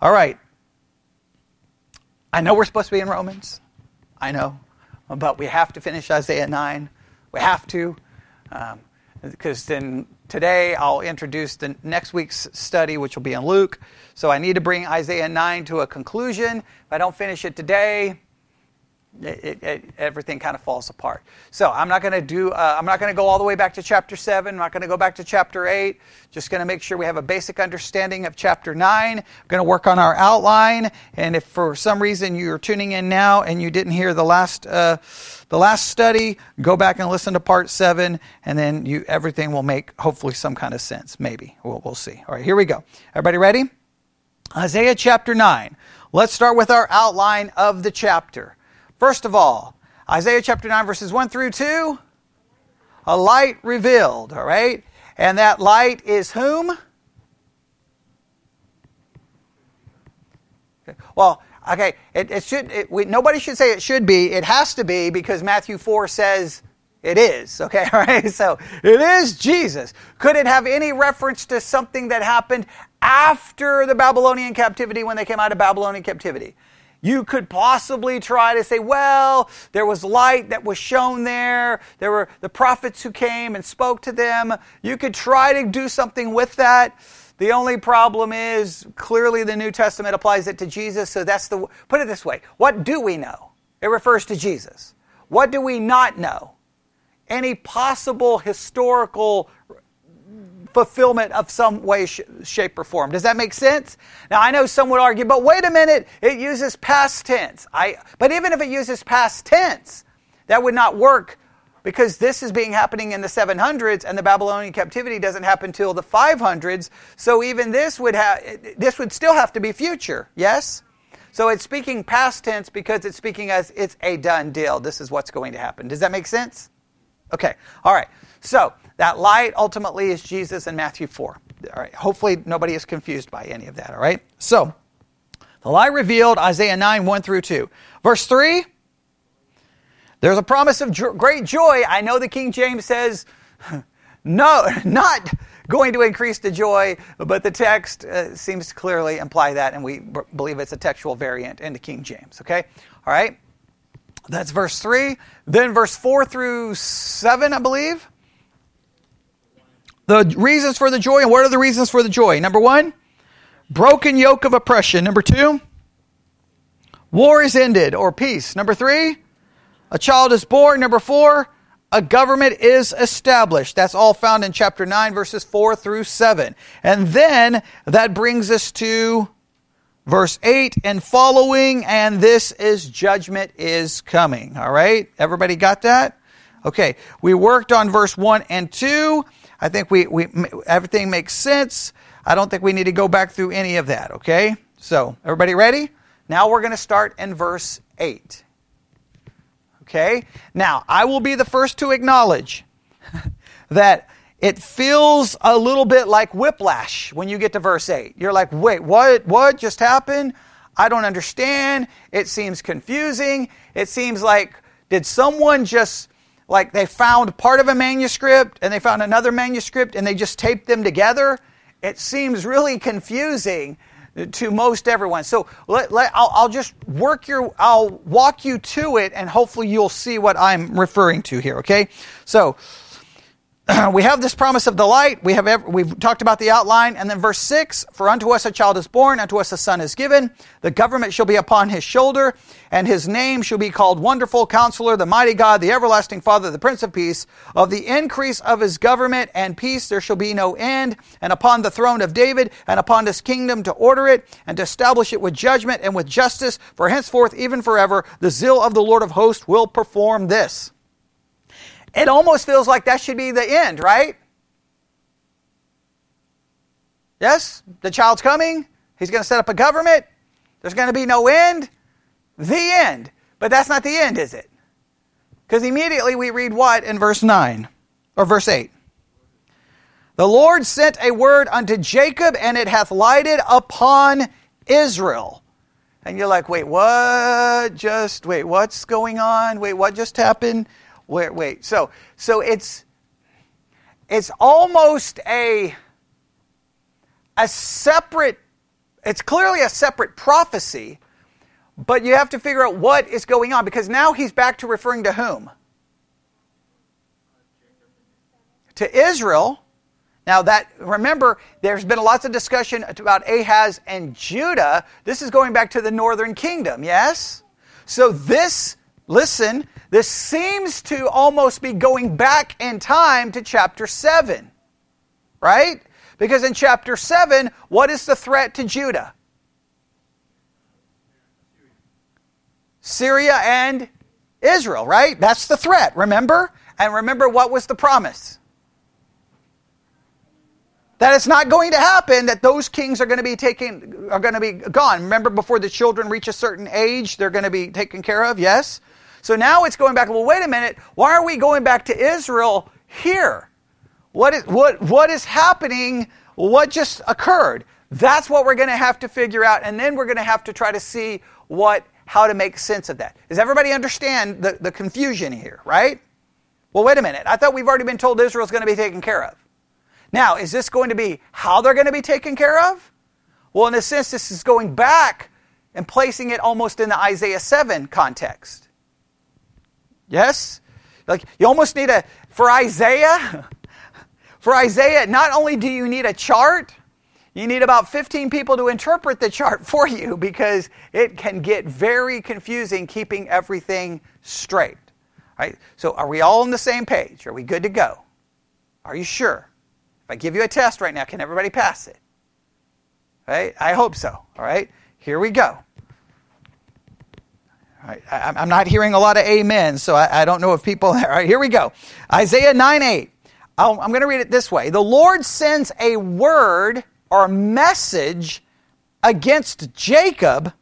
All right. I know we're supposed to be in Romans. I know. But we have to finish Isaiah 9. We have to. Um, because then today I'll introduce the next week's study, which will be in Luke. So I need to bring Isaiah 9 to a conclusion. If I don't finish it today, it, it, everything kind of falls apart. So I'm not going to do. Uh, I'm not going to go all the way back to chapter seven. I'm not going to go back to chapter eight. Just going to make sure we have a basic understanding of chapter nine. I'm going to work on our outline. And if for some reason you're tuning in now and you didn't hear the last uh, the last study, go back and listen to part seven, and then you everything will make hopefully some kind of sense. Maybe we'll, we'll see. All right, here we go. Everybody ready? Isaiah chapter nine. Let's start with our outline of the chapter. First of all, Isaiah chapter 9, verses 1 through 2, a light revealed, all right? And that light is whom? Well, okay, it, it should, it, we, nobody should say it should be. It has to be because Matthew 4 says it is, okay, all right? So it is Jesus. Could it have any reference to something that happened after the Babylonian captivity when they came out of Babylonian captivity? You could possibly try to say, well, there was light that was shown there. There were the prophets who came and spoke to them. You could try to do something with that. The only problem is clearly the New Testament applies it to Jesus, so that's the put it this way. What do we know? It refers to Jesus. What do we not know? Any possible historical fulfillment of some way, sh- shape, or form. Does that make sense? Now, I know some would argue, but wait a minute, it uses past tense. I, but even if it uses past tense, that would not work because this is being happening in the 700s and the Babylonian captivity doesn't happen till the 500s. So even this would have this would still have to be future. Yes? So it's speaking past tense because it's speaking as it's a done deal. This is what's going to happen. Does that make sense? Okay. All right. So that light ultimately is Jesus in Matthew 4. All right. Hopefully nobody is confused by any of that. All right. So the light revealed, Isaiah 9, 1 through 2. Verse 3. There's a promise of jo- great joy. I know the King James says, no, not going to increase the joy, but the text uh, seems to clearly imply that, and we b- believe it's a textual variant in the King James. Okay? All right? That's verse 3. Then verse 4 through 7, I believe. The reasons for the joy, and what are the reasons for the joy? Number one, broken yoke of oppression. Number two, war is ended or peace. Number three, a child is born. Number four, a government is established. That's all found in chapter 9, verses 4 through 7. And then that brings us to verse 8 and following, and this is judgment is coming. All right? Everybody got that? Okay, we worked on verse 1 and 2. I think we, we everything makes sense. I don't think we need to go back through any of that, okay? So, everybody ready? Now we're going to start in verse 8. Okay? Now, I will be the first to acknowledge that it feels a little bit like whiplash when you get to verse 8. You're like, wait, what, what just happened? I don't understand. It seems confusing. It seems like, did someone just like they found part of a manuscript and they found another manuscript and they just taped them together. It seems really confusing to most everyone. So let, let, I'll, I'll just work your, I'll walk you to it and hopefully you'll see what I'm referring to here, okay? So, we have this promise of the light. We have every, we've talked about the outline, and then verse six: For unto us a child is born, unto us a son is given. The government shall be upon his shoulder, and his name shall be called Wonderful Counselor, the Mighty God, the Everlasting Father, the Prince of Peace. Of the increase of his government and peace there shall be no end, and upon the throne of David and upon his kingdom to order it and to establish it with judgment and with justice, for henceforth even forever the zeal of the Lord of hosts will perform this. It almost feels like that should be the end, right? Yes, the child's coming. He's going to set up a government. There's going to be no end. The end. But that's not the end, is it? Because immediately we read what in verse 9 or verse 8? The Lord sent a word unto Jacob, and it hath lighted upon Israel. And you're like, wait, what just, wait, what's going on? Wait, what just happened? Wait, wait. So, so it's it's almost a a separate it's clearly a separate prophecy, but you have to figure out what is going on because now he's back to referring to whom? To Israel. Now that remember, there's been lots of discussion about Ahaz and Judah. This is going back to the northern kingdom, yes? So this, listen, this seems to almost be going back in time to chapter 7. Right? Because in chapter 7, what is the threat to Judah? Syria and Israel, right? That's the threat, remember? And remember what was the promise? That it's not going to happen that those kings are going to be taken are going to be gone. Remember before the children reach a certain age, they're going to be taken care of, yes? So now it's going back, well wait a minute, why are we going back to Israel here? What is, what, what is happening? What just occurred? That's what we're going to have to figure out, and then we're going to have to try to see what, how to make sense of that. Does everybody understand the, the confusion here, right? Well, wait a minute. I thought we've already been told Israel's going to be taken care of. Now, is this going to be how they're going to be taken care of? Well, in a sense, this is going back and placing it almost in the Isaiah 7 context. Yes? Like, you almost need a, for Isaiah, For Isaiah, not only do you need a chart, you need about 15 people to interpret the chart for you because it can get very confusing keeping everything straight. Right? So, are we all on the same page? Are we good to go? Are you sure? If I give you a test right now, can everybody pass it? Right? I hope so. All right? Here we go. I, am not hearing a lot of amen, so I, I don't know if people. All right, here we go. Isaiah 9 8. i am going to read it this way The Lord sends a word or message against Jacob,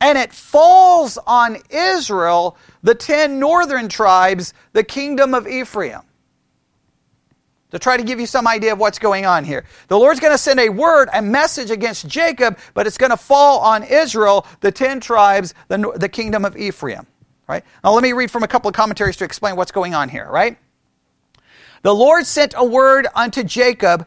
and it falls on Israel, the ten northern tribes, the kingdom of Ephraim to try to give you some idea of what's going on here. The Lord's going to send a word, a message against Jacob, but it's going to fall on Israel, the ten tribes, the, the kingdom of Ephraim. Right? Now let me read from a couple of commentaries to explain what's going on here, right? The Lord sent a word unto Jacob,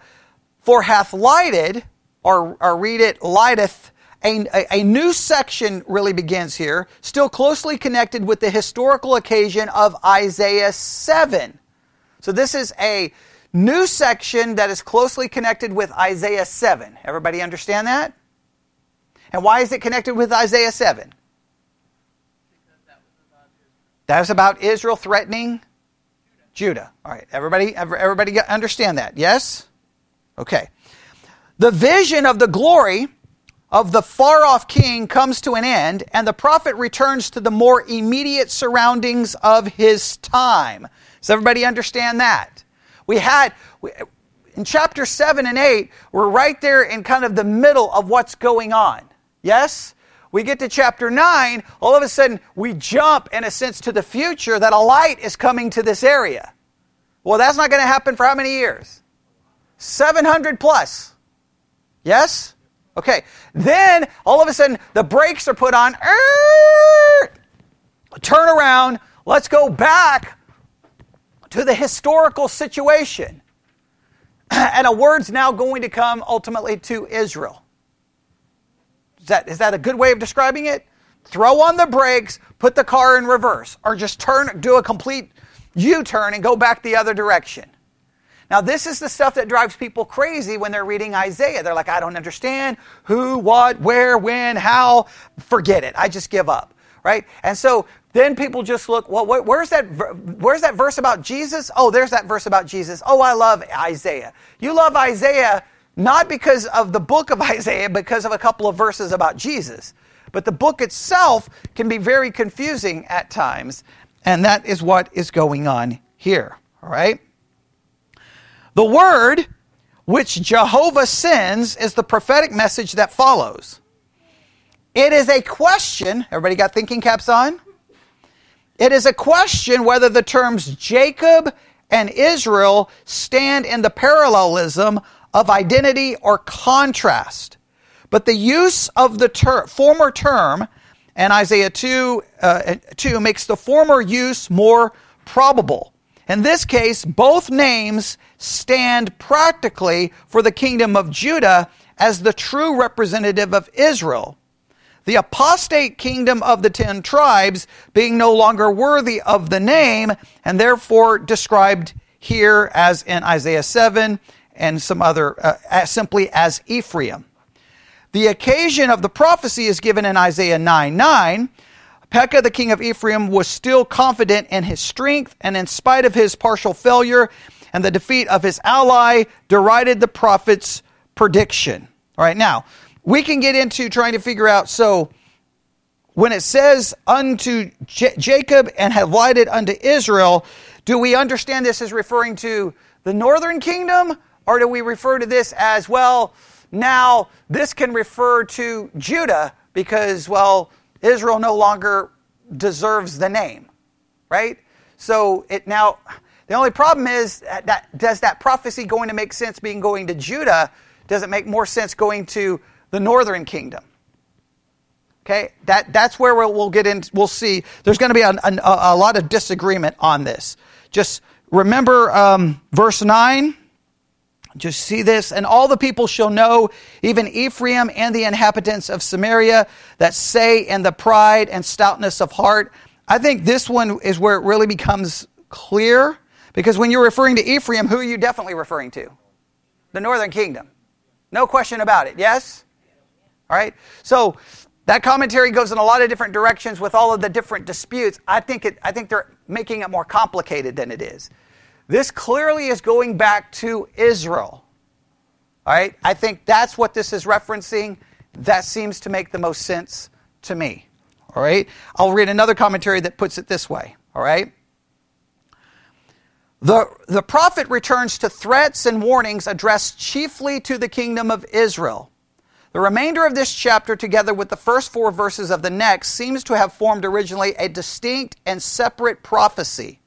for hath lighted, or, or read it, lighteth, a, a, new section really begins here, still closely connected with the historical occasion of Isaiah 7. So this is a new section that is closely connected with Isaiah 7. Everybody understand that? And why is it connected with Isaiah 7? That was about Israel threatening Judah. All right, everybody, everybody understand that? Yes? Okay. The vision of the glory of the far off king comes to an end, and the prophet returns to the more immediate surroundings of his time. Does everybody understand that? We had, in chapter 7 and 8, we're right there in kind of the middle of what's going on. Yes? We get to chapter 9, all of a sudden we jump, in a sense, to the future that a light is coming to this area. Well, that's not going to happen for how many years? 700 plus. Yes? Okay. Then, all of a sudden, the brakes are put on. Turn around. Let's go back to the historical situation. and a word's now going to come ultimately to Israel. Is that, is that a good way of describing it? Throw on the brakes, put the car in reverse, or just turn, do a complete U turn and go back the other direction. Now, this is the stuff that drives people crazy when they're reading Isaiah. They're like, I don't understand who, what, where, when, how. Forget it. I just give up. Right? And so then people just look, well, where's that, where's that verse about Jesus? Oh, there's that verse about Jesus. Oh, I love Isaiah. You love Isaiah not because of the book of Isaiah, because of a couple of verses about Jesus. But the book itself can be very confusing at times, and that is what is going on here. All right? The word which Jehovah sends is the prophetic message that follows. It is a question. Everybody got thinking caps on? It is a question whether the terms Jacob and Israel stand in the parallelism of identity or contrast. But the use of the ter- former term, and Isaiah 2, uh, 2 makes the former use more probable. In this case, both names stand practically for the kingdom of Judah as the true representative of Israel. The apostate kingdom of the ten tribes being no longer worthy of the name and therefore described here as in Isaiah 7 and some other, uh, simply as Ephraim. The occasion of the prophecy is given in Isaiah 9 9. Pekah, the king of Ephraim, was still confident in his strength, and in spite of his partial failure and the defeat of his ally, derided the prophet's prediction. All right, now, we can get into trying to figure out so when it says unto J- Jacob and have lighted unto Israel, do we understand this as referring to the northern kingdom, or do we refer to this as, well, now this can refer to Judah because, well, Israel no longer deserves the name, right? So it now, the only problem is that does that prophecy going to make sense being going to Judah? Does it make more sense going to the northern kingdom? Okay, that, that's where we'll, we'll get in. We'll see. There's going to be a, a, a lot of disagreement on this. Just remember um, verse 9. Just see this. And all the people shall know, even Ephraim and the inhabitants of Samaria, that say in the pride and stoutness of heart. I think this one is where it really becomes clear. Because when you're referring to Ephraim, who are you definitely referring to? The northern kingdom. No question about it. Yes? All right. So that commentary goes in a lot of different directions with all of the different disputes. I think, it, I think they're making it more complicated than it is. This clearly is going back to Israel. All right? I think that's what this is referencing. That seems to make the most sense to me. All right? I'll read another commentary that puts it this way. All right? The, the prophet returns to threats and warnings addressed chiefly to the kingdom of Israel. The remainder of this chapter, together with the first four verses of the next, seems to have formed originally a distinct and separate prophecy.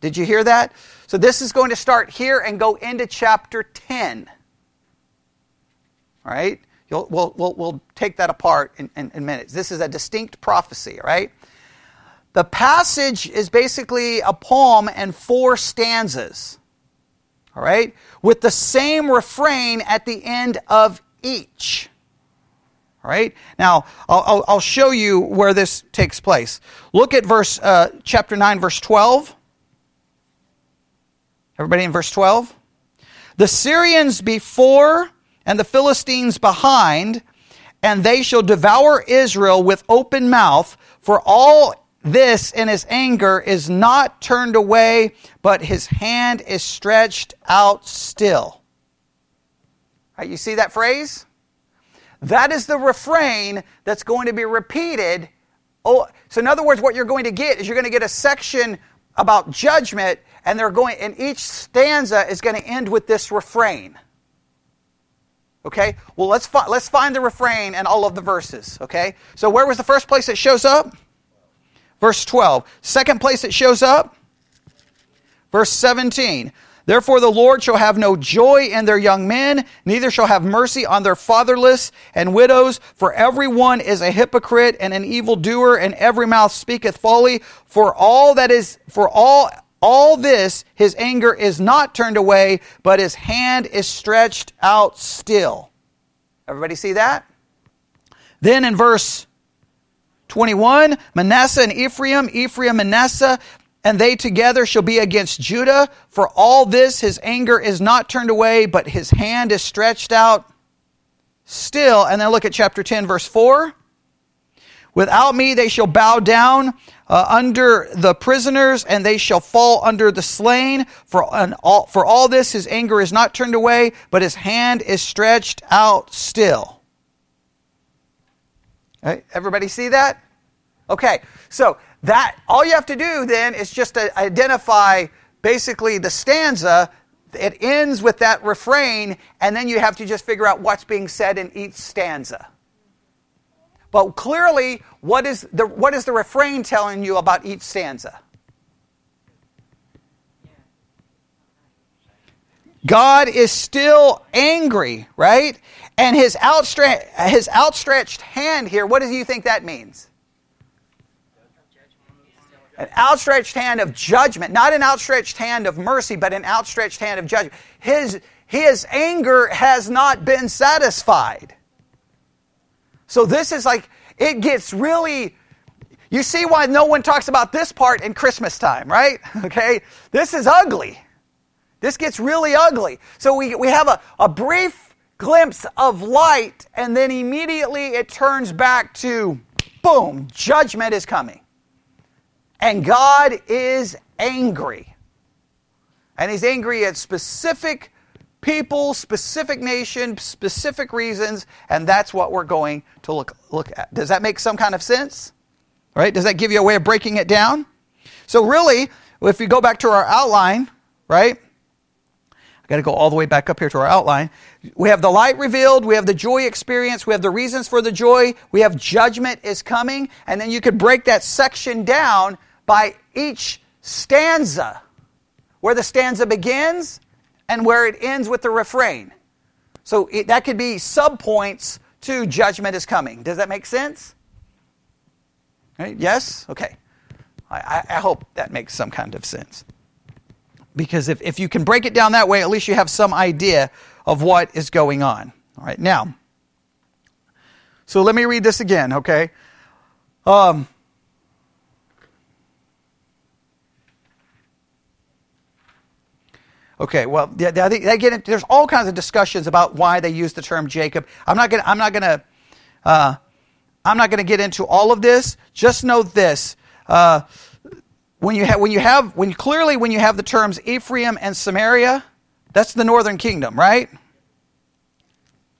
Did you hear that? So this is going to start here and go into chapter 10. All right? You'll, we'll, we'll, we'll take that apart in, in, in minutes. This is a distinct prophecy, all right? The passage is basically a poem and four stanzas, all right? With the same refrain at the end of each. All right. Now, I'll, I'll, show you where this takes place. Look at verse, uh, chapter 9, verse 12. Everybody in verse 12? The Syrians before and the Philistines behind, and they shall devour Israel with open mouth, for all this in his anger is not turned away, but his hand is stretched out still. Right, you see that phrase? That is the refrain that's going to be repeated. Oh, so in other words, what you're going to get is you're going to get a section about judgment, and they're going, and each stanza is going to end with this refrain. Okay? Well, let's, fi- let's find the refrain and all of the verses. Okay? So, where was the first place it shows up? Verse 12. Second place it shows up? Verse 17. Therefore, the Lord shall have no joy in their young men, neither shall have mercy on their fatherless and widows, for every one is a hypocrite and an evildoer, and every mouth speaketh folly. For all that is, for all, all this, his anger is not turned away, but his hand is stretched out still. Everybody see that? Then in verse 21, Manasseh and Ephraim, Ephraim, Manasseh, and they together shall be against Judah. For all this his anger is not turned away, but his hand is stretched out still. And then look at chapter 10, verse 4. Without me they shall bow down uh, under the prisoners, and they shall fall under the slain. For, all, for all this his anger is not turned away, but his hand is stretched out still. Right, everybody see that? Okay, so that all you have to do then is just uh, identify basically the stanza. It ends with that refrain, and then you have to just figure out what's being said in each stanza. But clearly, what is the, what is the refrain telling you about each stanza? God is still angry, right? And his, outstre- his outstretched hand here, what do you think that means? An outstretched hand of judgment, not an outstretched hand of mercy, but an outstretched hand of judgment. His, his anger has not been satisfied. So this is like, it gets really. You see why no one talks about this part in Christmas time, right? Okay? This is ugly. This gets really ugly. So we, we have a, a brief glimpse of light, and then immediately it turns back to boom, judgment is coming. And God is angry. And he's angry at specific people, specific nation, specific reasons, and that's what we're going to look, look at. Does that make some kind of sense? Right? Does that give you a way of breaking it down? So, really, if we go back to our outline, right? I got to go all the way back up here to our outline. We have the light revealed, we have the joy experience, we have the reasons for the joy, we have judgment is coming, and then you could break that section down by each stanza, where the stanza begins and where it ends with the refrain. So it, that could be subpoints to judgment is coming. Does that make sense? Right? Yes? Okay. I, I hope that makes some kind of sense. Because if, if you can break it down that way, at least you have some idea of what is going on. All right, now, so let me read this again, okay? Um, Okay, well, they, they get into, there's all kinds of discussions about why they use the term Jacob. I'm not gonna, I'm not gonna, uh, I'm not gonna get into all of this. Just know this: uh, when you have when you have when clearly when you have the terms Ephraim and Samaria, that's the northern kingdom, right?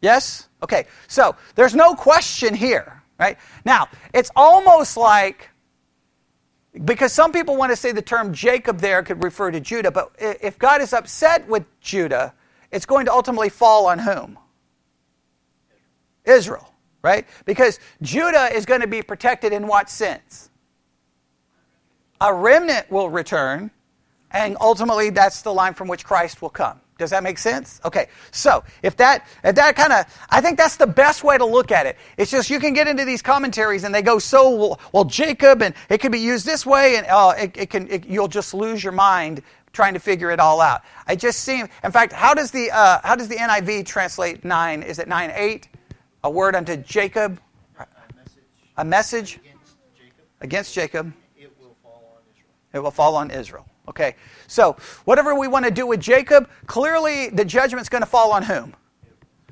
Yes? Okay. So, there's no question here, right? Now, it's almost like because some people want to say the term Jacob there could refer to Judah, but if God is upset with Judah, it's going to ultimately fall on whom? Israel, right? Because Judah is going to be protected in what sense? a remnant will return, and ultimately that's the line from which Christ will come. Does that make sense? Okay. So, if that if that kind of I think that's the best way to look at it. It's just you can get into these commentaries and they go so well, well Jacob and it can be used this way and uh, it, it, can it, you'll just lose your mind trying to figure it all out. I just seem in fact how does the uh, how does the NIV translate 9? Is it 9 8? A word unto Jacob? A message. A message against Jacob. Against Jacob It will fall on Israel. it will fall on Israel. Okay, so whatever we want to do with Jacob, clearly the judgment's going to fall on whom?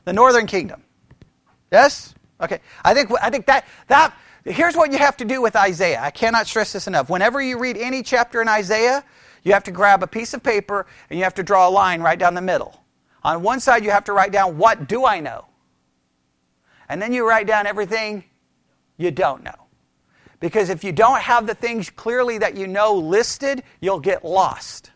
The northern kingdom. Yes? Okay. I think, I think that, that, here's what you have to do with Isaiah. I cannot stress this enough. Whenever you read any chapter in Isaiah, you have to grab a piece of paper and you have to draw a line right down the middle. On one side, you have to write down, What do I know? And then you write down everything you don't know. Because if you don't have the things clearly that you know listed, you'll get lost.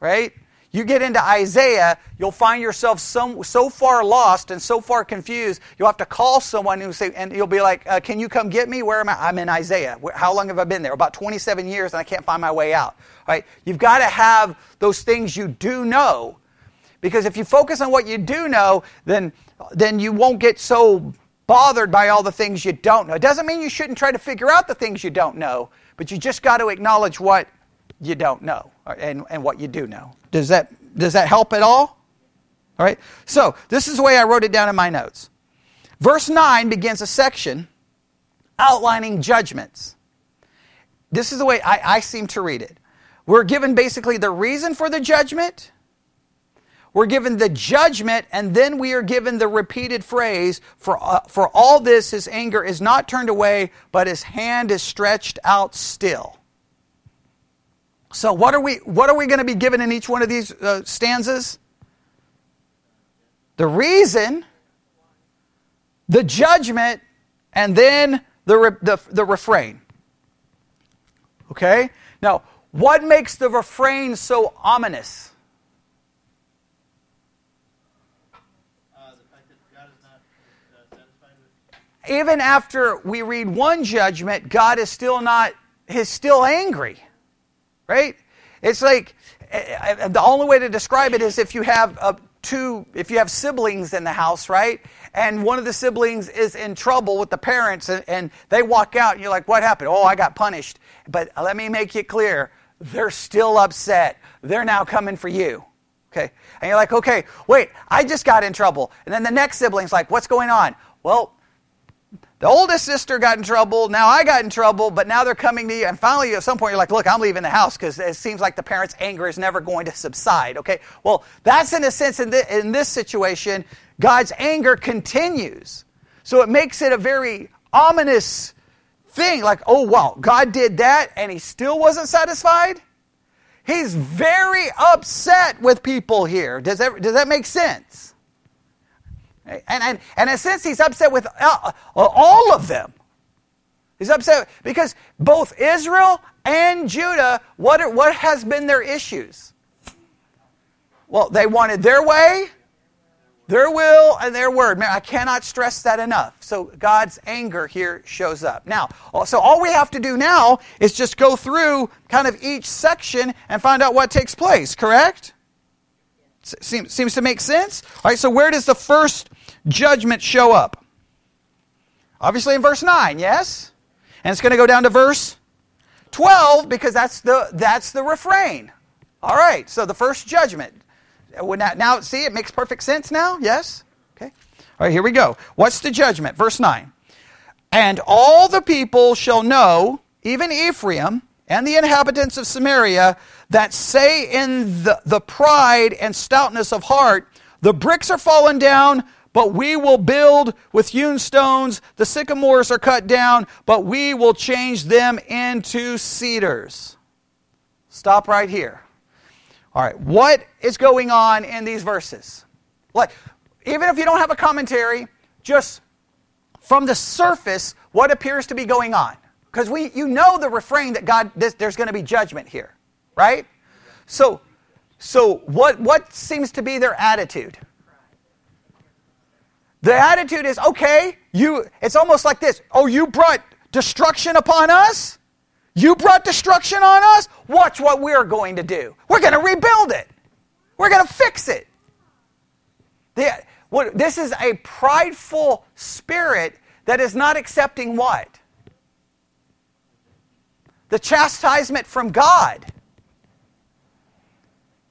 Right? You get into Isaiah, you'll find yourself so, so far lost and so far confused, you'll have to call someone who say, and you'll be like, uh, Can you come get me? Where am I? I'm in Isaiah. How long have I been there? About 27 years, and I can't find my way out. Right? You've got to have those things you do know. Because if you focus on what you do know, then, then you won't get so bothered by all the things you don't know. It doesn't mean you shouldn't try to figure out the things you don't know, but you just got to acknowledge what you don't know uh, and, and what you do know. Does that, does that help at all? All right. So, this is the way I wrote it down in my notes. Verse 9 begins a section outlining judgments. This is the way I, I seem to read it. We're given basically the reason for the judgment we're given the judgment, and then we are given the repeated phrase, for, uh, for all this his anger is not turned away, but his hand is stretched out still. So, what are we, what are we going to be given in each one of these uh, stanzas? The reason, the judgment, and then the, re, the, the refrain. Okay? Now, what makes the refrain so ominous? Even after we read one judgment, God is still not, is still angry. Right? It's like, eh, eh, the only way to describe it is if you have a, two, if you have siblings in the house, right? And one of the siblings is in trouble with the parents and, and they walk out and you're like, what happened? Oh, I got punished. But let me make it clear, they're still upset. They're now coming for you. Okay. And you're like, okay, wait, I just got in trouble. And then the next sibling's like, what's going on? Well, the oldest sister got in trouble. Now I got in trouble, but now they're coming to you. And finally, at some point, you're like, look, I'm leaving the house because it seems like the parents' anger is never going to subside. Okay. Well, that's in a sense in, the, in this situation, God's anger continues. So it makes it a very ominous thing. Like, oh, wow, God did that and he still wasn't satisfied? He's very upset with people here. Does that, does that make sense? And, and, and in a sense, he's upset with uh, all of them. He's upset because both Israel and Judah, what, are, what has been their issues? Well, they wanted their way, their will, and their word. Man, I cannot stress that enough. So God's anger here shows up. Now, so all we have to do now is just go through kind of each section and find out what takes place, correct? Seems, seems to make sense? All right, so where does the first judgment show up? Obviously in verse 9, yes? And it's going to go down to verse 12 because that's the, that's the refrain. All right, so the first judgment. Now, see, it makes perfect sense now? Yes? Okay. All right, here we go. What's the judgment? Verse 9. And all the people shall know, even Ephraim and the inhabitants of Samaria, that say in the, the pride and stoutness of heart, the bricks are fallen down, but we will build with hewn stones. The sycamores are cut down, but we will change them into cedars. Stop right here. All right, what is going on in these verses? Like, even if you don't have a commentary, just from the surface, what appears to be going on? Because we, you know, the refrain that God, this, there's going to be judgment here, right? So, so what, what seems to be their attitude? The attitude is, okay, you, it's almost like this. Oh, you brought destruction upon us? You brought destruction on us? Watch what we're going to do. We're going to rebuild it. We're going to fix it. The, what, this is a prideful spirit that is not accepting what? The chastisement from God.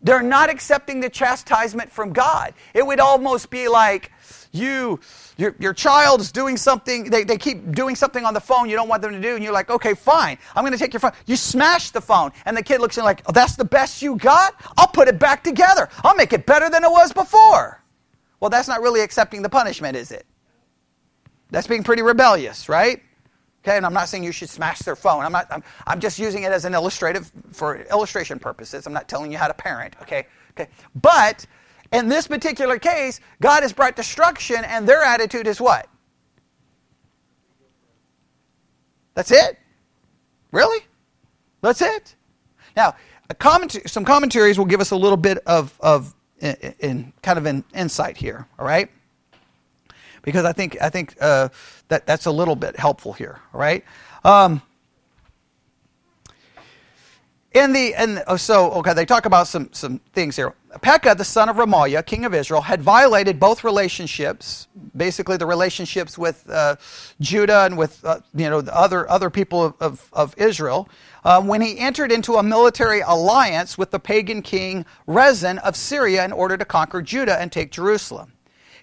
They're not accepting the chastisement from God. It would almost be like, you, your, your child's doing something, they, they keep doing something on the phone you don't want them to do, and you're like, okay, fine, I'm going to take your phone. You smash the phone, and the kid looks at you like, oh, that's the best you got? I'll put it back together. I'll make it better than it was before. Well, that's not really accepting the punishment, is it? That's being pretty rebellious, right? Okay, and I'm not saying you should smash their phone. I'm not. I'm, I'm just using it as an illustrative for illustration purposes. I'm not telling you how to parent. Okay, okay. But in this particular case, God has brought destruction, and their attitude is what? That's it? Really? That's it? Now, comment- some commentaries will give us a little bit of, of in, in kind of an insight here, all right? Because I think, I think uh, that, that's a little bit helpful here, all right? Um, in the and oh, so okay, they talk about some some things here. Pekah, the son of Remaliah, king of Israel, had violated both relationships, basically the relationships with uh, Judah and with uh, you know the other other people of, of, of Israel, uh, when he entered into a military alliance with the pagan king Rezin of Syria in order to conquer Judah and take Jerusalem.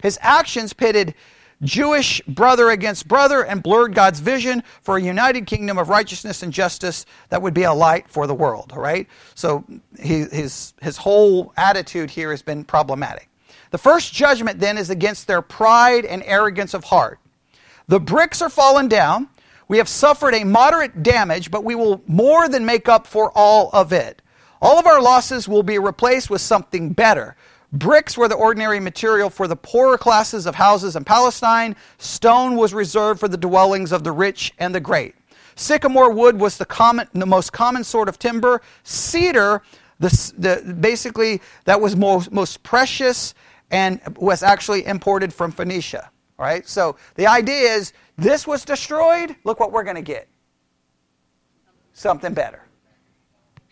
His actions pitted Jewish brother against brother and blurred God's vision for a united kingdom of righteousness and justice that would be a light for the world, all right? So he, his, his whole attitude here has been problematic. The first judgment then is against their pride and arrogance of heart. The bricks are fallen down. We have suffered a moderate damage, but we will more than make up for all of it. All of our losses will be replaced with something better. Bricks were the ordinary material for the poorer classes of houses in Palestine. Stone was reserved for the dwellings of the rich and the great. Sycamore wood was the, common, the most common sort of timber. Cedar, the, the, basically, that was most, most precious and was actually imported from Phoenicia. All right? So the idea is this was destroyed. Look what we're going to get something better.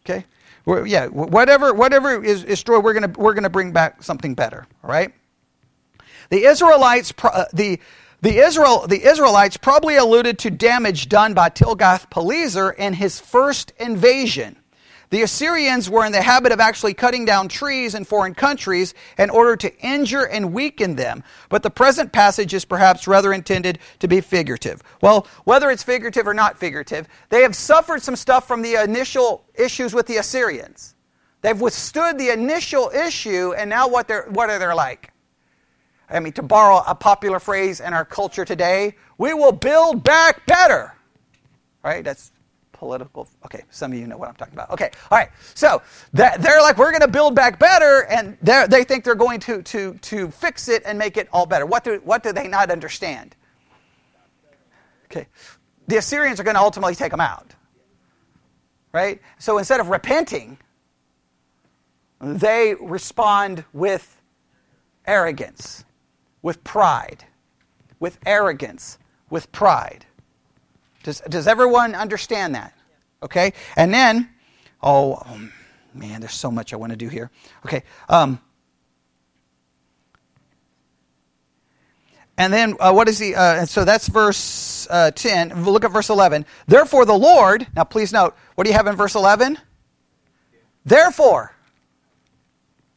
Okay? We're, yeah, whatever whatever is, destroyed, we're gonna we're gonna bring back something better. Right. The Israelites, uh, the the Israel the Israelites probably alluded to damage done by Tiglath-Pileser in his first invasion. The Assyrians were in the habit of actually cutting down trees in foreign countries in order to injure and weaken them. But the present passage is perhaps rather intended to be figurative. Well, whether it's figurative or not figurative, they have suffered some stuff from the initial issues with the Assyrians. They've withstood the initial issue, and now what, they're, what are they like? I mean, to borrow a popular phrase in our culture today, we will build back better. Right? That's political. Okay, some of you know what I'm talking about. Okay, all right. So they're like, we're going to build back better, and they think they're going to, to, to fix it and make it all better. What do, what do they not understand? Okay, the Assyrians are going to ultimately take them out. Right? So instead of repenting, they respond with arrogance, with pride, with arrogance, with pride. Does, does everyone understand that? Okay? And then, oh, oh man, there's so much I want to do here. Okay. Um, and then uh, what is the, uh, so that's verse uh, 10. Look at verse 11. Therefore, the Lord, now please note, what do you have in verse 11? Therefore.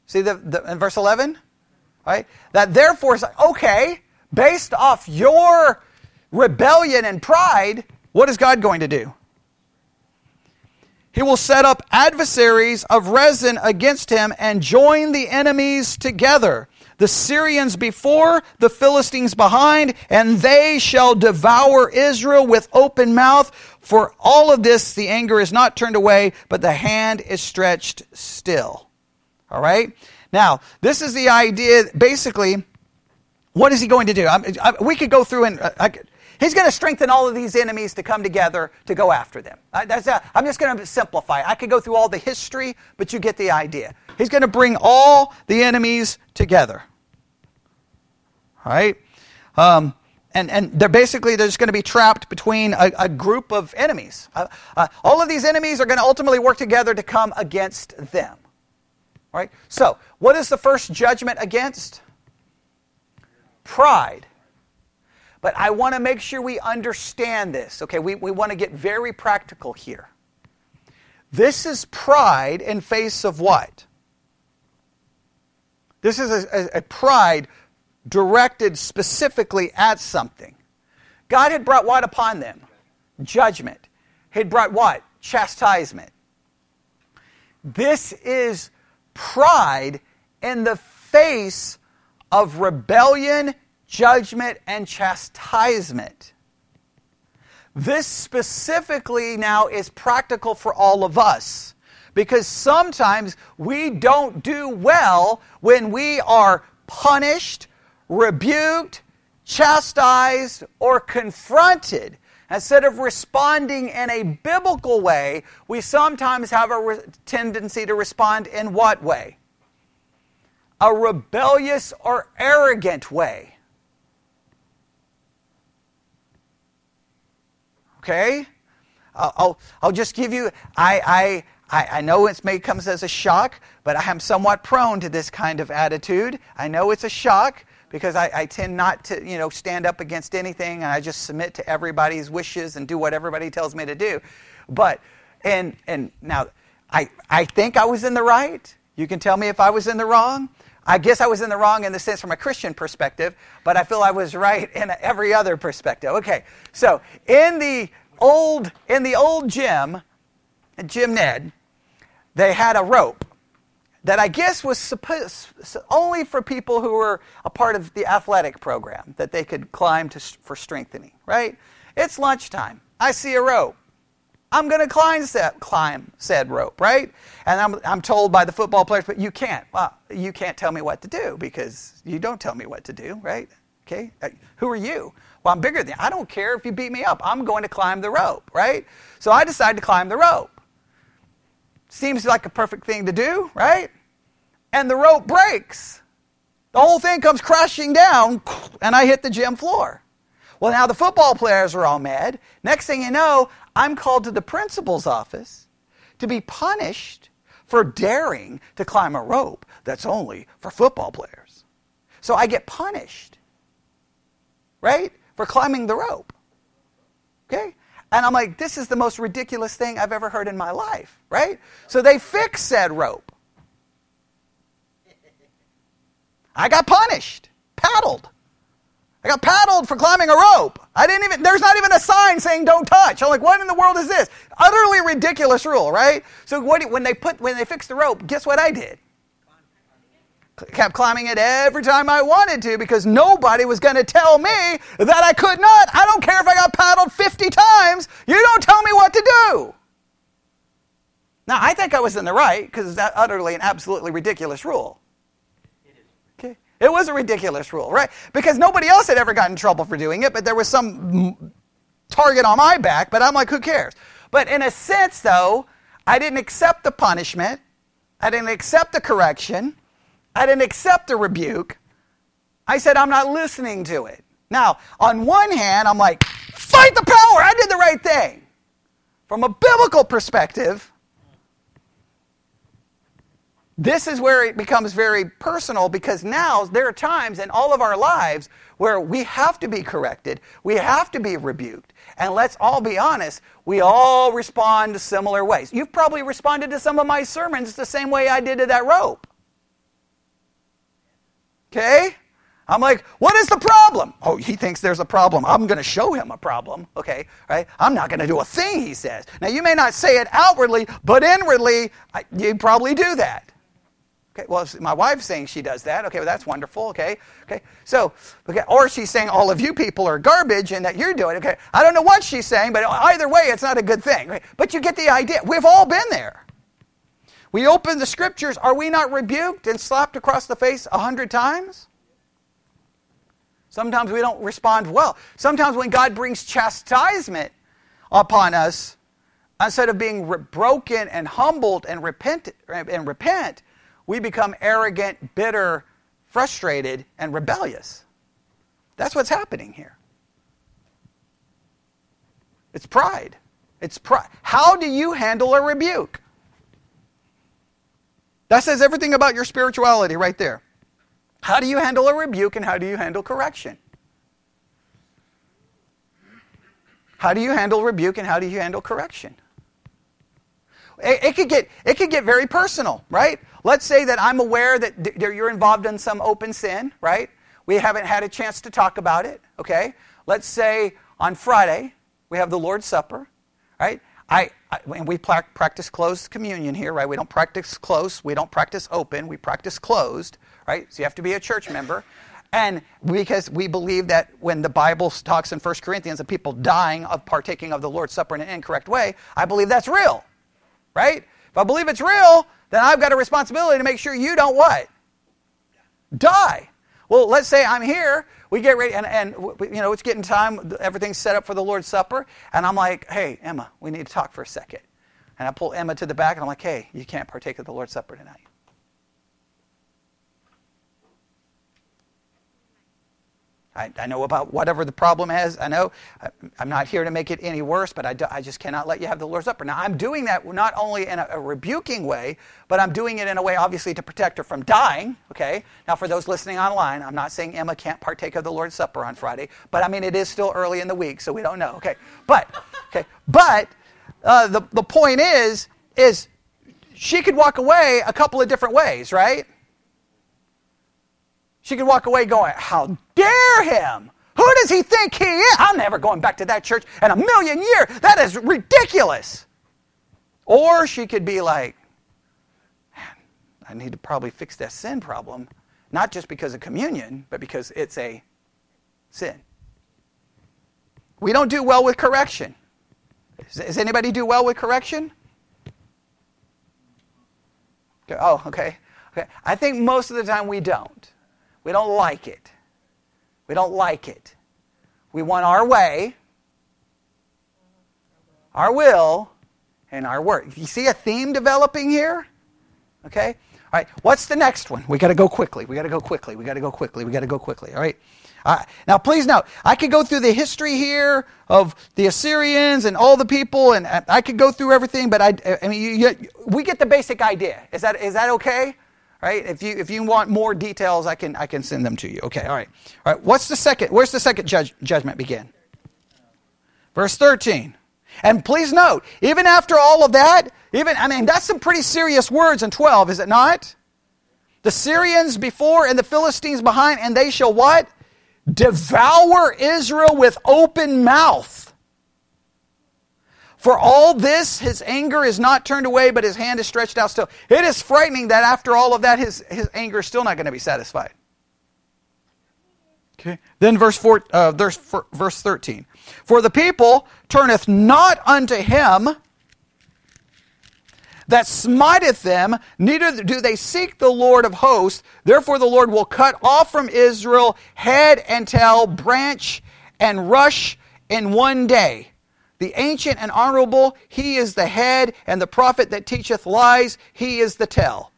See the, the in verse 11? Right? That therefore is okay, based off your rebellion and pride, what is God going to do? He will set up adversaries of Rezin against him and join the enemies together. The Syrians before, the Philistines behind, and they shall devour Israel with open mouth. For all of this, the anger is not turned away, but the hand is stretched still. All right? Now, this is the idea, basically, what is he going to do? I, I, we could go through and uh, I, He's going to strengthen all of these enemies to come together to go after them. I'm just going to simplify. I could go through all the history, but you get the idea. He's going to bring all the enemies together. All right? Um, and, and they're basically they're just going to be trapped between a, a group of enemies. Uh, uh, all of these enemies are going to ultimately work together to come against them. All right? So, what is the first judgment against? Pride. But I want to make sure we understand this. Okay, we, we want to get very practical here. This is pride in face of what? This is a, a, a pride directed specifically at something. God had brought what upon them? Judgment. He had brought what? Chastisement. This is pride in the face of rebellion judgment, and chastisement. This specifically now is practical for all of us because sometimes we don't do well when we are punished, rebuked, chastised, or confronted. Instead of responding in a biblical way, we sometimes have a re- tendency to respond in what way? A rebellious or arrogant way. Okay? I'll, I'll just give you, I, I, I know it may come as a shock, but I am somewhat prone to this kind of attitude. I know it's a shock because I, I tend not to, you know, stand up against anything and I just submit to everybody's wishes and do what everybody tells me to do. But, and, and now, I, I think I was in the right. You can tell me if I was in the wrong. I guess I was in the wrong in the sense from a Christian perspective, but I feel I was right in every other perspective. Okay, so in the old in the old gym, Gym Ned, they had a rope that I guess was supposed only for people who were a part of the athletic program that they could climb to, for strengthening. Right? It's lunchtime. I see a rope. I'm going to climb said, climb said rope, right? And I'm, I'm told by the football players, but you can't. Well, you can't tell me what to do because you don't tell me what to do, right? Okay? Who are you? Well, I'm bigger than you. I don't care if you beat me up. I'm going to climb the rope, right? So I decide to climb the rope. Seems like a perfect thing to do, right? And the rope breaks. The whole thing comes crashing down, and I hit the gym floor. Well, now the football players are all mad. Next thing you know, I'm called to the principal's office to be punished for daring to climb a rope that's only for football players. So I get punished, right, for climbing the rope. Okay? And I'm like, this is the most ridiculous thing I've ever heard in my life, right? So they fix said rope. I got punished, paddled. I got paddled for climbing a rope. I didn't even, there's not even a sign saying don't touch. I'm like, what in the world is this? Utterly ridiculous rule, right? So what, when they put, when they fixed the rope, guess what I did? kept climbing it every time I wanted to because nobody was going to tell me that I could not. I don't care if I got paddled 50 times. You don't tell me what to do. Now, I think I was in the right because it's utterly and absolutely ridiculous rule. It was a ridiculous rule, right? Because nobody else had ever gotten in trouble for doing it, but there was some target on my back, but I'm like, who cares? But in a sense, though, I didn't accept the punishment. I didn't accept the correction. I didn't accept the rebuke. I said, I'm not listening to it. Now, on one hand, I'm like, fight the power. I did the right thing. From a biblical perspective, this is where it becomes very personal because now there are times in all of our lives where we have to be corrected, we have to be rebuked. And let's all be honest, we all respond to similar ways. You've probably responded to some of my sermons the same way I did to that rope. Okay? I'm like, what is the problem? Oh, he thinks there's a problem. I'm going to show him a problem. Okay, right? I'm not going to do a thing, he says. Now, you may not say it outwardly, but inwardly, you probably do that. Okay, well, my wife's saying she does that. Okay, well, that's wonderful. Okay, okay. So, okay, or she's saying all of you people are garbage and that you're doing. Okay, I don't know what she's saying, but either way, it's not a good thing. But you get the idea. We've all been there. We open the scriptures, are we not rebuked and slapped across the face a hundred times? Sometimes we don't respond well. Sometimes when God brings chastisement upon us, instead of being re- broken and humbled and repent, and repent, we become arrogant, bitter, frustrated, and rebellious. That's what's happening here. It's pride. It's pride. How do you handle a rebuke? That says everything about your spirituality right there. How do you handle a rebuke and how do you handle correction? How do you handle rebuke and how do you handle correction? It, it, could get, it could get very personal, right? Let's say that I'm aware that th- you're involved in some open sin, right? We haven't had a chance to talk about it, okay? Let's say on Friday we have the Lord's Supper, right? I, I and we practice closed communion here, right? We don't practice close, we don't practice open, we practice closed, right? So you have to be a church member. And because we believe that when the Bible talks in 1 Corinthians of people dying of partaking of the Lord's Supper in an incorrect way, I believe that's real, right? If I believe it's real, then I've got a responsibility to make sure you don't what? Die. Well, let's say I'm here we get ready, and, and you know, it's getting time. Everything's set up for the Lord's Supper. And I'm like, hey, Emma, we need to talk for a second. And I pull Emma to the back, and I'm like, hey, you can't partake of the Lord's Supper tonight. I, I, know about whatever the problem is. I know I, am not here to make it any worse, but I, do, I, just cannot let you have the Lord's Supper. Now, I'm doing that not only in a, a, rebuking way, but I'm doing it in a way, obviously, to protect her from dying. Okay? Now, for those listening online, I'm not saying Emma can't partake of the Lord's Supper on Friday, but I mean, it is still early in the week, so we don't know. Okay? But, okay, but uh, the, the point is, is she could walk away a couple of different ways, right? She could walk away going, How dare him? Who does he think he is? I'm never going back to that church in a million years. That is ridiculous. Or she could be like, I need to probably fix that sin problem, not just because of communion, but because it's a sin. We don't do well with correction. Does anybody do well with correction? Oh, okay. okay. I think most of the time we don't. We don't like it. We don't like it. We want our way, our will, and our work. You see a theme developing here? Okay? All right, what's the next one? We got to go quickly. We got to go quickly. We got to go quickly. We got to go quickly. All right. Uh, now, please note, I could go through the history here of the Assyrians and all the people, and I could go through everything. But I, I mean, you, you, we get the basic idea. Is that is that okay? Right? If you if you want more details, I can I can send them to you. Okay, all right, all right. What's the second? Where's the second judge, judgment begin? Verse thirteen. And please note, even after all of that, even, I mean, that's some pretty serious words in 12, is it not? The Syrians before and the Philistines behind, and they shall what? Devour Israel with open mouth. For all this, his anger is not turned away, but his hand is stretched out still. It is frightening that after all of that, his, his anger is still not going to be satisfied. Okay. Then verse, four, uh, verse, verse 13. For the people turneth not unto him that smiteth them, neither do they seek the Lord of hosts. Therefore the Lord will cut off from Israel head and tail, branch and rush in one day. The ancient and honorable, he is the head, and the prophet that teacheth lies, he is the tell.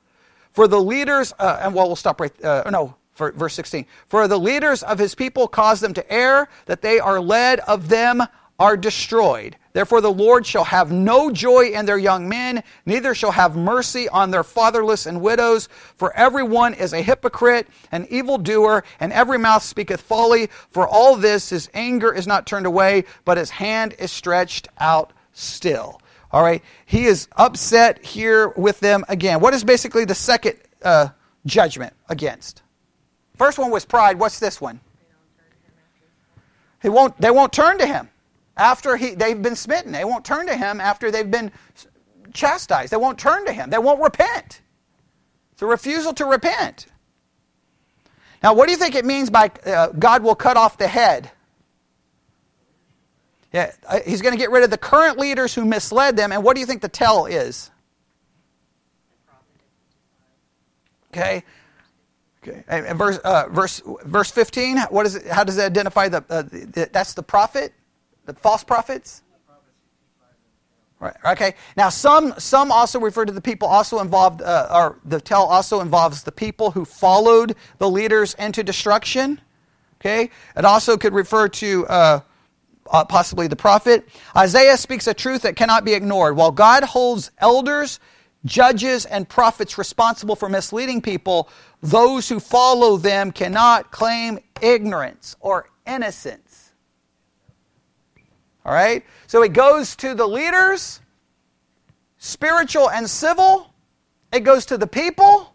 For the leaders, uh, and well, we'll stop right, uh, no, for verse 16. For the leaders of his people cause them to err, that they are led of them are destroyed. Therefore, the Lord shall have no joy in their young men, neither shall have mercy on their fatherless and widows. For everyone is a hypocrite, an evildoer, and every mouth speaketh folly. For all this, his anger is not turned away, but his hand is stretched out still. All right, he is upset here with them again. What is basically the second uh, judgment against? First one was pride. What's this one? He won't, they won't turn to him after he, they've been smitten. They won't turn to him after they've been chastised. They won't turn to him. They won't repent. It's a refusal to repent. Now, what do you think it means by uh, God will cut off the head? Yeah, uh, he's going to get rid of the current leaders who misled them. And what do you think the tell is? Okay. Okay. And verse, uh, verse, verse 15, what is it, how does it identify the, uh, the, that's the prophet? The false prophets? Right. Okay. Now, some some also refer to the people also involved, uh, or the tell also involves the people who followed the leaders into destruction. Okay. It also could refer to uh, uh, possibly the prophet. Isaiah speaks a truth that cannot be ignored. While God holds elders, judges, and prophets responsible for misleading people, those who follow them cannot claim ignorance or innocence. All right? So it goes to the leaders, spiritual and civil. It goes to the people.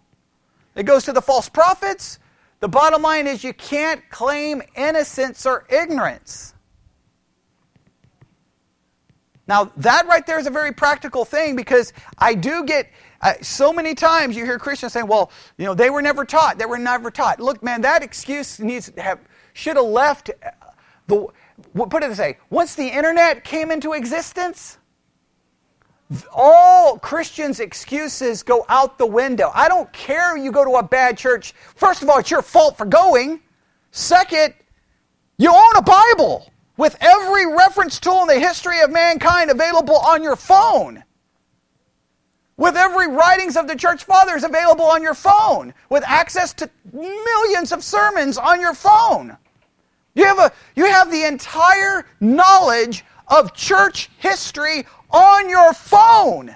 It goes to the false prophets. The bottom line is you can't claim innocence or ignorance. Now, that right there is a very practical thing because I do get uh, so many times you hear Christians saying, well, you know, they were never taught. They were never taught. Look, man, that excuse needs to have, should have left the, put it this way once the internet came into existence, all Christians' excuses go out the window. I don't care you go to a bad church. First of all, it's your fault for going. Second, you own a Bible with every reference tool in the history of mankind available on your phone. With every writings of the church fathers available on your phone. With access to millions of sermons on your phone. You have, a, you have the entire knowledge of church history on your phone.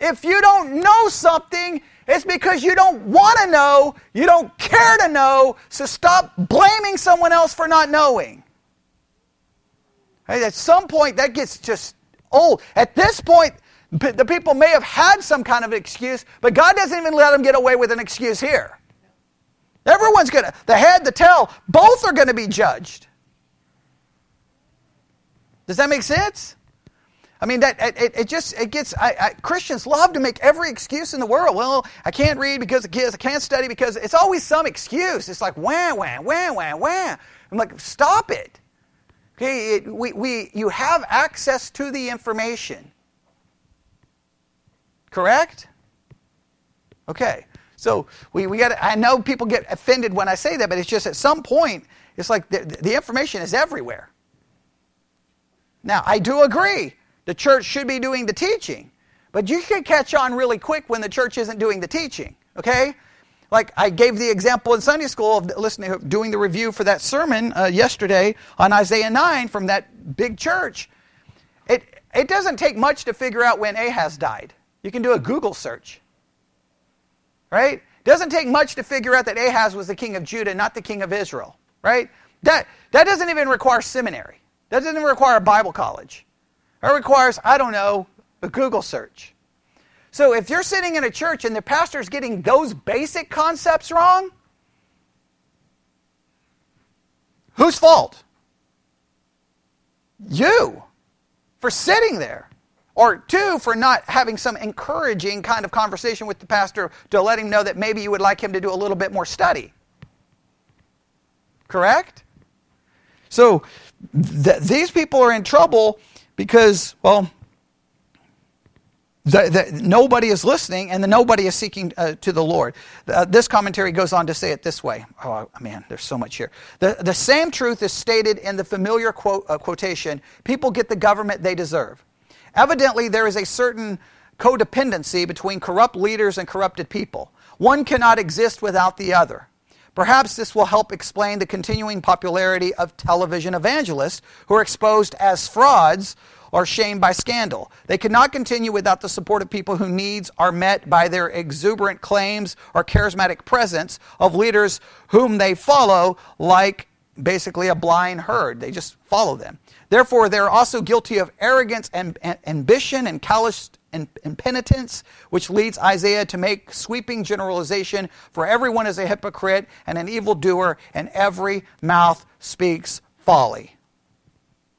If you don't know something, it's because you don't want to know, you don't care to know, so stop blaming someone else for not knowing. At some point, that gets just old. At this point, the people may have had some kind of excuse, but God doesn't even let them get away with an excuse here. Everyone's going to, the head, the tail, both are going to be judged. Does that make sense? I mean, that it, it just it gets. I, I, Christians love to make every excuse in the world. Well, I can't read because of kids. I can't study because it's always some excuse. It's like wham, wham, wham, wham, wham. I'm like, stop it. Okay, it, we, we you have access to the information. Correct? Okay. So we, we got I know people get offended when I say that, but it's just at some point, it's like the, the information is everywhere. Now, I do agree the church should be doing the teaching, but you can catch on really quick when the church isn't doing the teaching, okay? Like I gave the example in Sunday school of listening, doing the review for that sermon uh, yesterday on Isaiah 9 from that big church. It, it doesn't take much to figure out when Ahaz died. You can do a Google search. Right? Doesn't take much to figure out that Ahaz was the king of Judah, not the king of Israel. Right? That, that doesn't even require seminary. That doesn't require a Bible college. It requires, I don't know, a Google search. So if you're sitting in a church and the pastor's getting those basic concepts wrong, whose fault? You for sitting there. Or two, for not having some encouraging kind of conversation with the pastor to let him know that maybe you would like him to do a little bit more study. Correct? So th- these people are in trouble because, well, the, the, nobody is listening and the nobody is seeking uh, to the Lord. Uh, this commentary goes on to say it this way. Oh, man, there's so much here. The, the same truth is stated in the familiar quote, uh, quotation people get the government they deserve. Evidently, there is a certain codependency between corrupt leaders and corrupted people. One cannot exist without the other. Perhaps this will help explain the continuing popularity of television evangelists who are exposed as frauds or shamed by scandal. They cannot continue without the support of people whose needs are met by their exuberant claims or charismatic presence of leaders whom they follow like basically a blind herd. They just follow them. Therefore, they're also guilty of arrogance and, and ambition and callous impenitence, which leads Isaiah to make sweeping generalization for everyone is a hypocrite and an evildoer, and every mouth speaks folly.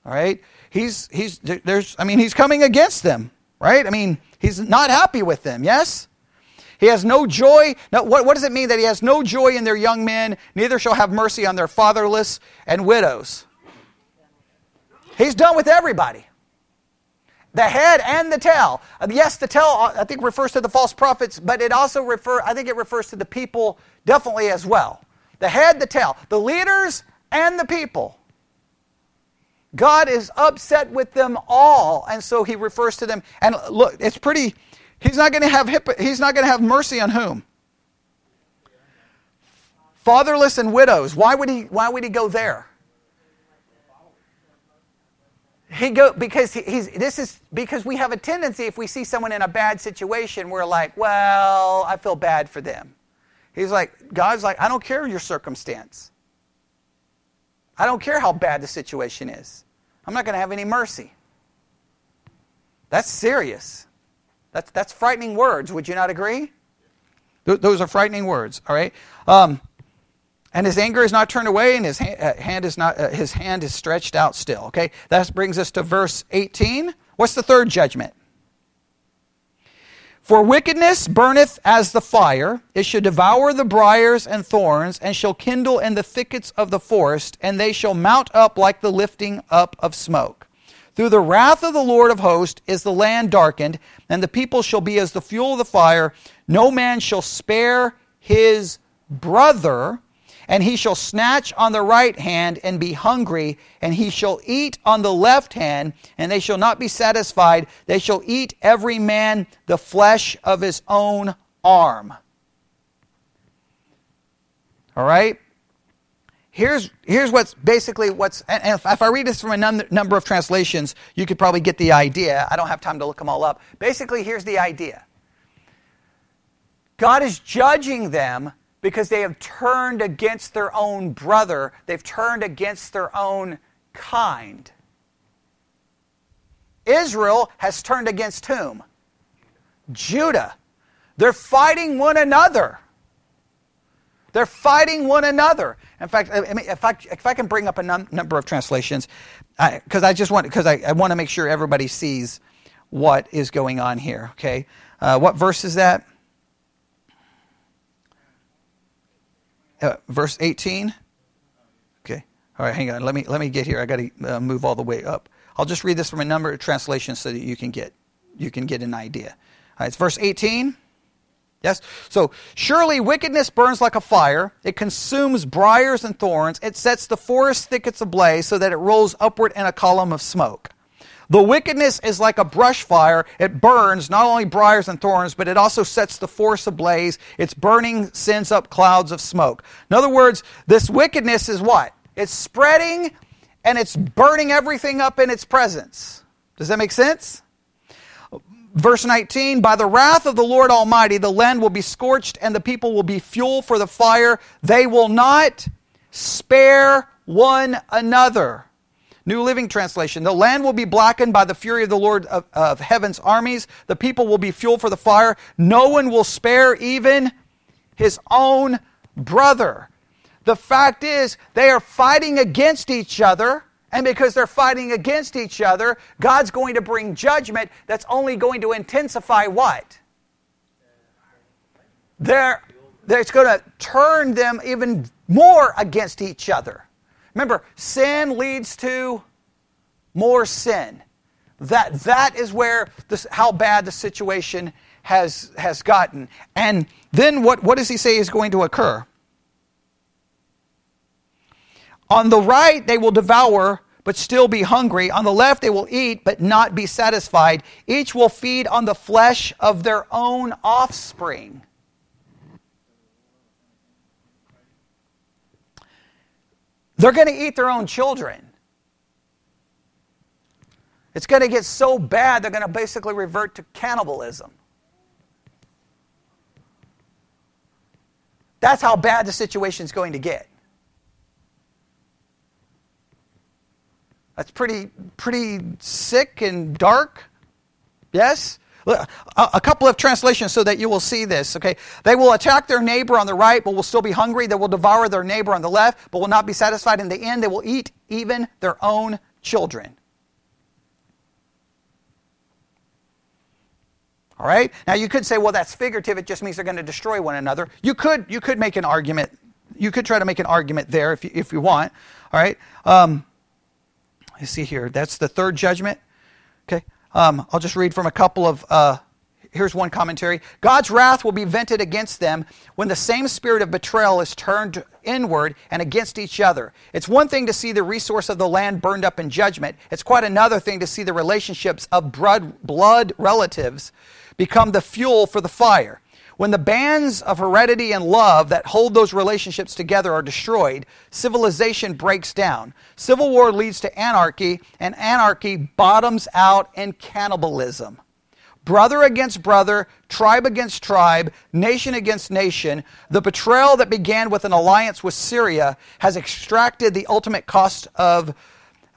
All right? he's he's there's I mean he's coming against them, right? I mean, he's not happy with them, yes? He has no joy. Now, what, what does it mean that he has no joy in their young men, neither shall have mercy on their fatherless and widows? He's done with everybody. The head and the tail. Uh, yes, the tail uh, I think refers to the false prophets, but it also refer I think it refers to the people definitely as well. The head, the tail, the leaders and the people. God is upset with them all, and so he refers to them. And look, it's pretty. He's not going to have he's not going to have mercy on whom? Fatherless and widows. Why would he? Why would he go there? He go because he, he's this is because we have a tendency if we see someone in a bad situation, we're like, well, I feel bad for them. He's like, God's like, I don't care your circumstance. I don't care how bad the situation is. I'm not going to have any mercy. That's serious. That's, that's frightening words. Would you not agree? Th- those are frightening words, all right? Um, and his anger is not turned away, and his uh, hand is not uh, his hand is stretched out still. Okay, that brings us to verse 18. What's the third judgment? For wickedness burneth as the fire, it shall devour the briers and thorns, and shall kindle in the thickets of the forest, and they shall mount up like the lifting up of smoke. Through the wrath of the Lord of hosts is the land darkened, and the people shall be as the fuel of the fire. No man shall spare his brother, and he shall snatch on the right hand and be hungry, and he shall eat on the left hand, and they shall not be satisfied. They shall eat every man the flesh of his own arm. All right? Here's, here's what's basically what's, and if, if I read this from a num- number of translations, you could probably get the idea. I don't have time to look them all up. Basically, here's the idea God is judging them because they have turned against their own brother, they've turned against their own kind. Israel has turned against whom? Judah. They're fighting one another. They're fighting one another. In fact, if, I, if I can bring up a num- number of translations, because I, I, just want because I, I want to make sure everybody sees what is going on here. Okay, uh, what verse is that? Uh, verse 18. Okay. All right, hang on. Let me let me get here. I got to uh, move all the way up. I'll just read this from a number of translations so that you can get you can get an idea. It's verse 18. Yes? So, surely wickedness burns like a fire. It consumes briars and thorns. It sets the forest thickets ablaze so that it rolls upward in a column of smoke. The wickedness is like a brush fire. It burns not only briars and thorns, but it also sets the forest ablaze. Its burning sends up clouds of smoke. In other words, this wickedness is what? It's spreading and it's burning everything up in its presence. Does that make sense? Verse 19, by the wrath of the Lord Almighty, the land will be scorched and the people will be fuel for the fire. They will not spare one another New Living Translation. The land will be blackened by the fury of the Lord of, of heaven's armies. The people will be fuel for the fire. No one will spare even his own brother. The fact is, they are fighting against each other. And because they're fighting against each other, God's going to bring judgment that's only going to intensify what? They're, going to turn them even more against each other. Remember, sin leads to more sin. That, that is where this, how bad the situation has, has gotten. And then what, what does he say is going to occur? On the right, they will devour, but still be hungry. On the left, they will eat, but not be satisfied. Each will feed on the flesh of their own offspring. They're going to eat their own children. It's going to get so bad, they're going to basically revert to cannibalism. That's how bad the situation is going to get. That's pretty, pretty sick and dark. Yes? A couple of translations so that you will see this, okay? They will attack their neighbor on the right, but will still be hungry. They will devour their neighbor on the left, but will not be satisfied. In the end, they will eat even their own children. All right? Now you could say, well, that's figurative. It just means they're going to destroy one another. You could, you could make an argument. You could try to make an argument there if you, if you want. All right? Um, let's see here, that's the third judgment. Okay. Um, I'll just read from a couple of. Uh, here's one commentary God's wrath will be vented against them when the same spirit of betrayal is turned inward and against each other. It's one thing to see the resource of the land burned up in judgment, it's quite another thing to see the relationships of blood, blood relatives become the fuel for the fire. When the bands of heredity and love that hold those relationships together are destroyed, civilization breaks down. Civil war leads to anarchy, and anarchy bottoms out in cannibalism. Brother against brother, tribe against tribe, nation against nation, the betrayal that began with an alliance with Syria has extracted the ultimate cost of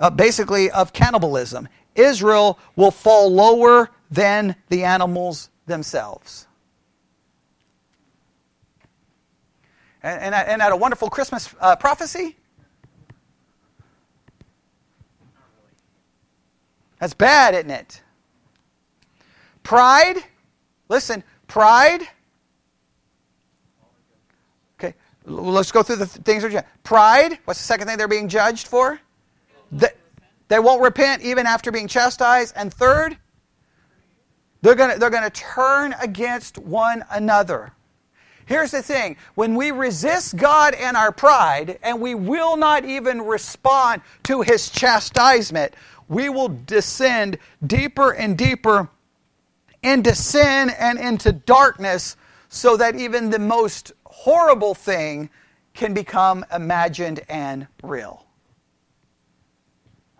uh, basically of cannibalism. Israel will fall lower than the animals themselves. And, and, at a wonderful Christmas uh, prophecy? That's bad, isn't it? Pride, listen, pride. Okay, let's go through the things. Pride, what's the second thing they're being judged for? They, they won't repent even after being chastised. And third, they're going they're to turn against one another. Here's the thing when we resist God and our pride, and we will not even respond to his chastisement, we will descend deeper and deeper into sin and into darkness so that even the most horrible thing can become imagined and real.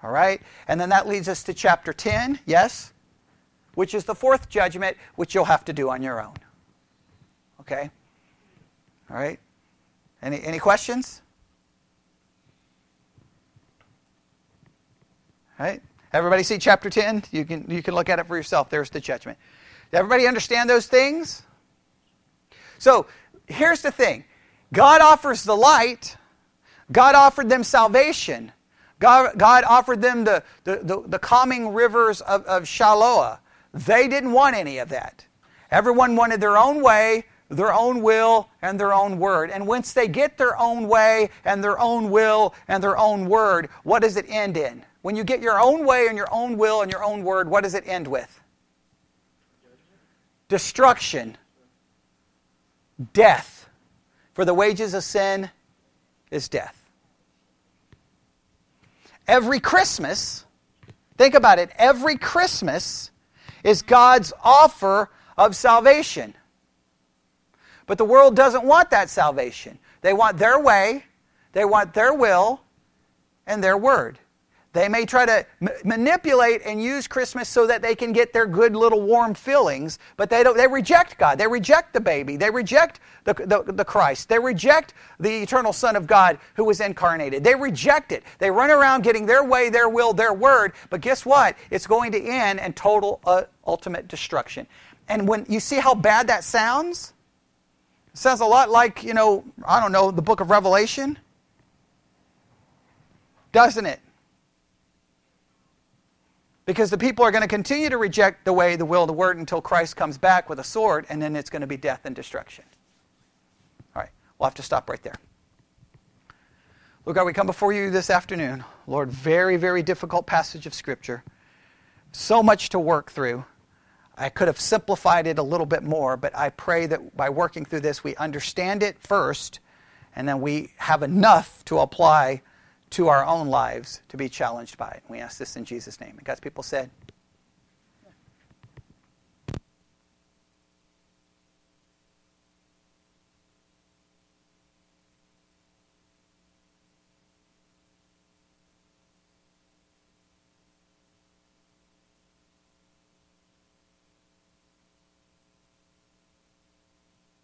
All right? And then that leads us to chapter 10, yes? Which is the fourth judgment, which you'll have to do on your own. Okay? All right? Any, any questions? All right? Everybody see chapter 10? You can, you can look at it for yourself. There's the judgment. Everybody understand those things? So here's the thing God offers the light, God offered them salvation. God, God offered them the, the, the, the calming rivers of, of Shiloah. They didn't want any of that. Everyone wanted their own way, their own will and their own word. And once they get their own way and their own will and their own word, what does it end in? When you get your own way and your own will and your own word, what does it end with? Destruction, death. For the wages of sin is death. Every Christmas, think about it, every Christmas is God's offer of salvation. But the world doesn't want that salvation. They want their way, they want their will, and their word. They may try to m- manipulate and use Christmas so that they can get their good little warm feelings, but they don't. They reject God. They reject the baby. They reject the, the, the Christ. They reject the eternal Son of God who was incarnated. They reject it. They run around getting their way, their will, their word. But guess what? It's going to end in total, uh, ultimate destruction. And when you see how bad that sounds, sounds a lot like you know I don't know the book of Revelation, doesn't it? Because the people are going to continue to reject the way, the will, the word until Christ comes back with a sword, and then it's going to be death and destruction. All right, we'll have to stop right there. Lord God, we come before you this afternoon. Lord, very, very difficult passage of Scripture. So much to work through. I could have simplified it a little bit more, but I pray that by working through this, we understand it first, and then we have enough to apply to our own lives to be challenged by it. We ask this in Jesus' name. And God's people said,